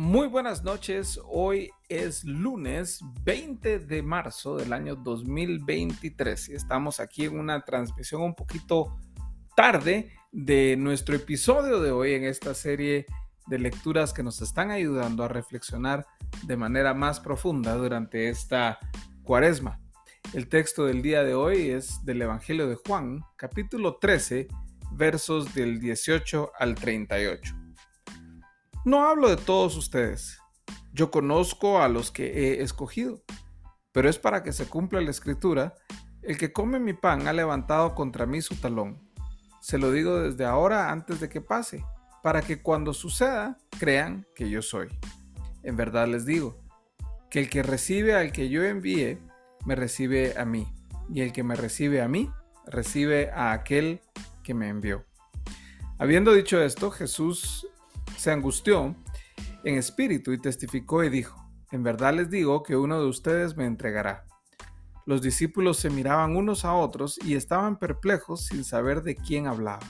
Muy buenas noches, hoy es lunes 20 de marzo del año 2023 y estamos aquí en una transmisión un poquito tarde de nuestro episodio de hoy en esta serie de lecturas que nos están ayudando a reflexionar de manera más profunda durante esta cuaresma. El texto del día de hoy es del Evangelio de Juan, capítulo 13, versos del 18 al 38. No hablo de todos ustedes. Yo conozco a los que he escogido. Pero es para que se cumpla la escritura, el que come mi pan ha levantado contra mí su talón. Se lo digo desde ahora antes de que pase, para que cuando suceda crean que yo soy. En verdad les digo, que el que recibe al que yo envíe, me recibe a mí, y el que me recibe a mí, recibe a aquel que me envió. Habiendo dicho esto, Jesús se angustió en espíritu y testificó y dijo, en verdad les digo que uno de ustedes me entregará. Los discípulos se miraban unos a otros y estaban perplejos sin saber de quién hablaba.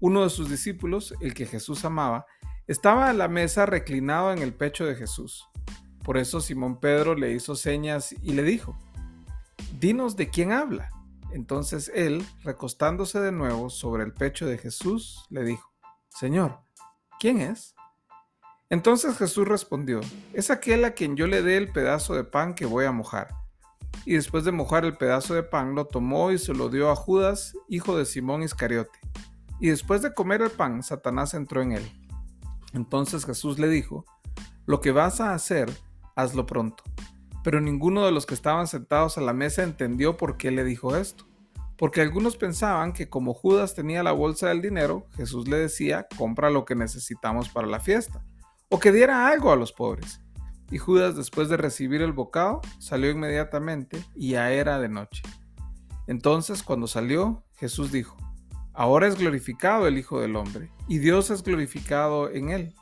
Uno de sus discípulos, el que Jesús amaba, estaba a la mesa reclinado en el pecho de Jesús. Por eso Simón Pedro le hizo señas y le dijo, Dinos de quién habla. Entonces él, recostándose de nuevo sobre el pecho de Jesús, le dijo, Señor, ¿quién es? Entonces Jesús respondió, es aquel a quien yo le dé el pedazo de pan que voy a mojar. Y después de mojar el pedazo de pan, lo tomó y se lo dio a Judas, hijo de Simón Iscariote. Y después de comer el pan, Satanás entró en él. Entonces Jesús le dijo, lo que vas a hacer, hazlo pronto. Pero ninguno de los que estaban sentados a la mesa entendió por qué le dijo esto porque algunos pensaban que como Judas tenía la bolsa del dinero, Jesús le decía, compra lo que necesitamos para la fiesta, o que diera algo a los pobres. Y Judas, después de recibir el bocado, salió inmediatamente y ya era de noche. Entonces, cuando salió, Jesús dijo, Ahora es glorificado el Hijo del Hombre, y Dios es glorificado en él.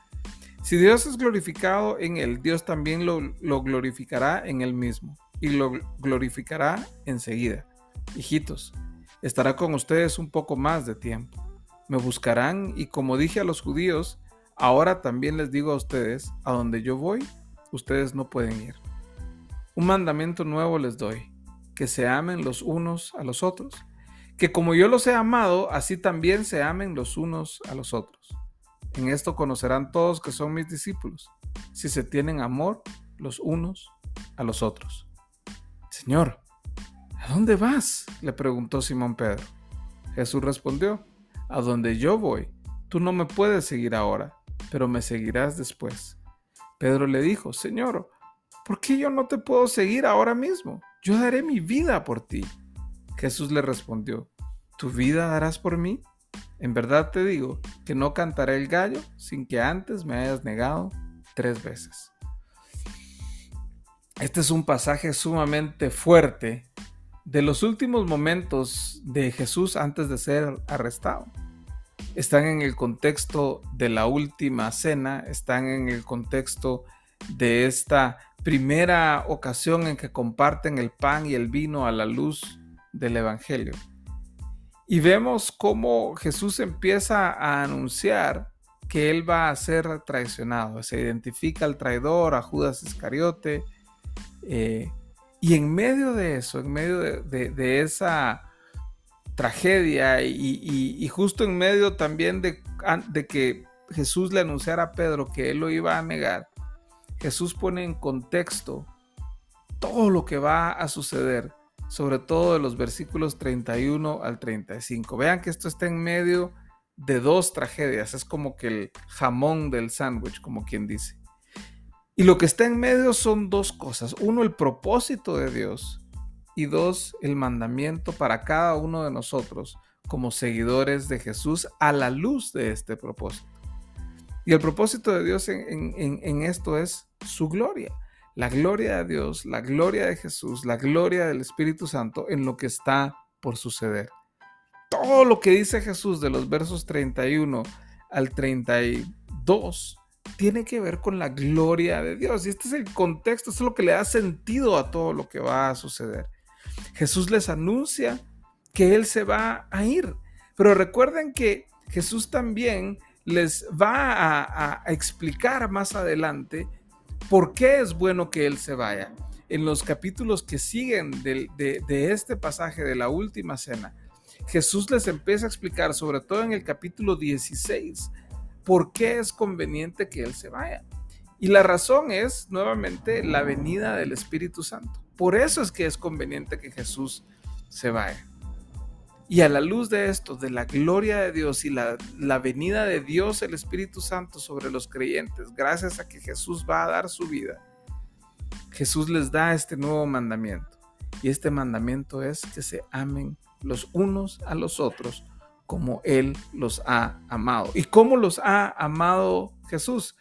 Si Dios es glorificado en él, Dios también lo, lo glorificará en él mismo, y lo glorificará enseguida. Hijitos, estará con ustedes un poco más de tiempo. Me buscarán y como dije a los judíos, ahora también les digo a ustedes, a donde yo voy, ustedes no pueden ir. Un mandamiento nuevo les doy, que se amen los unos a los otros, que como yo los he amado, así también se amen los unos a los otros. En esto conocerán todos que son mis discípulos, si se tienen amor los unos a los otros. Señor, ¿A dónde vas? le preguntó Simón Pedro. Jesús respondió, A donde yo voy, tú no me puedes seguir ahora, pero me seguirás después. Pedro le dijo, Señor, ¿por qué yo no te puedo seguir ahora mismo? Yo daré mi vida por ti. Jesús le respondió, ¿tu vida darás por mí? En verdad te digo que no cantaré el gallo sin que antes me hayas negado tres veces. Este es un pasaje sumamente fuerte de los últimos momentos de Jesús antes de ser arrestado. Están en el contexto de la última cena, están en el contexto de esta primera ocasión en que comparten el pan y el vino a la luz del Evangelio. Y vemos cómo Jesús empieza a anunciar que él va a ser traicionado. Se identifica al traidor, a Judas Iscariote, eh, y en medio de eso, en medio de, esa tragedia y, justo en medio también de, de que Jesús le anunciara a Pedro que él lo iba a negar, Jesús pone en contexto todo lo que va a suceder, sobre todo de los versículos 31 al 35. Vean que esto está en medio de dos tragedias, es como que el jamón del sándwich, como quien dice. Y lo que está en medio son dos cosas. Uno, el propósito de Dios. Y dos, el mandamiento para cada uno de nosotros como seguidores de Jesús a la luz de este propósito. Y el propósito de Dios en, esto es su gloria. La gloria de Dios, la gloria de Jesús, la gloria del Espíritu Santo en lo que está por suceder. Todo lo que dice Jesús de los versos 31 al 32 tiene que ver con la gloria de Dios. Y este es el contexto, esto es lo que le da sentido a todo lo que va a suceder. Jesús les anuncia que Él se va a ir. Pero recuerden que Jesús también les va a, explicar más adelante por qué es bueno que Él se vaya. En los capítulos que siguen de, este pasaje de la última cena, Jesús les empieza a explicar, sobre todo en el capítulo 16, por qué es conveniente que Él se vaya. Y la razón es, nuevamente, la venida del Espíritu Santo. Por eso es que es conveniente que Jesús se vaya. Y a la luz de esto, de la gloria de Dios y la, la, venida de Dios, el Espíritu Santo sobre los creyentes, gracias a que Jesús va a dar su vida, Jesús les da este nuevo mandamiento. Y este mandamiento es que se amen los unos a los otros como Él los ha amado. ¿Y cómo los ha amado Jesús?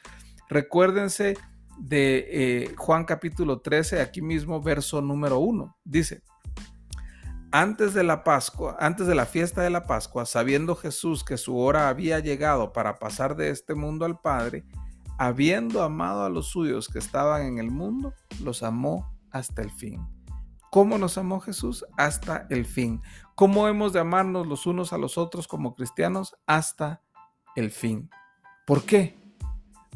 Recuérdense de eh, Juan capítulo 13, aquí mismo verso número 1. Dice, antes de la Pascua, antes de la fiesta de la Pascua, sabiendo Jesús que su hora había llegado para pasar de este mundo al Padre, habiendo amado a los suyos que estaban en el mundo, los amó hasta el fin. ¿Cómo nos amó Jesús? Hasta el fin. ¿Cómo hemos de amarnos los unos a los otros como cristianos? Hasta el fin. ¿Por qué?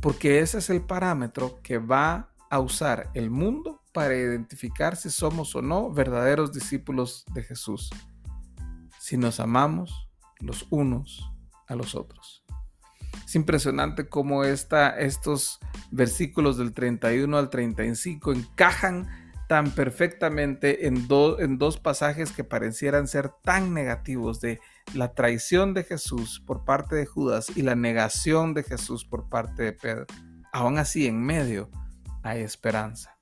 porque ese es el parámetro que va a usar el mundo para identificar si somos o no verdaderos discípulos de Jesús, si nos amamos los unos a los otros. Es impresionante cómo estos versículos del 31 al 35 encajan tan perfectamente en, en dos pasajes que parecieran ser tan negativos de la traición de Jesús por parte de Judas y la negación de Jesús por parte de Pedro. Aún así, en medio hay esperanza.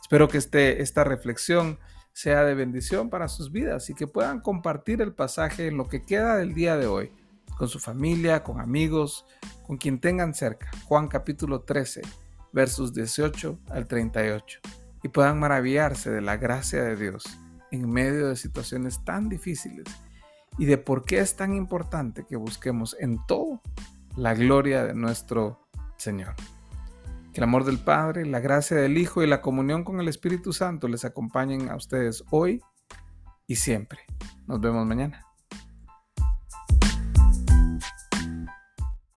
Espero que este, esta reflexión sea de bendición para sus vidas y que puedan compartir el pasaje en lo que queda del día de hoy con su familia, con amigos, con quien tengan cerca. Juan capítulo 13, versos 18 al 38 y puedan maravillarse de la gracia de Dios en medio de situaciones tan difíciles y de por qué es tan importante que busquemos en todo la gloria de nuestro Señor. Que el amor del Padre, la gracia del Hijo y la comunión con el Espíritu Santo les acompañen a ustedes hoy y siempre. Nos vemos mañana.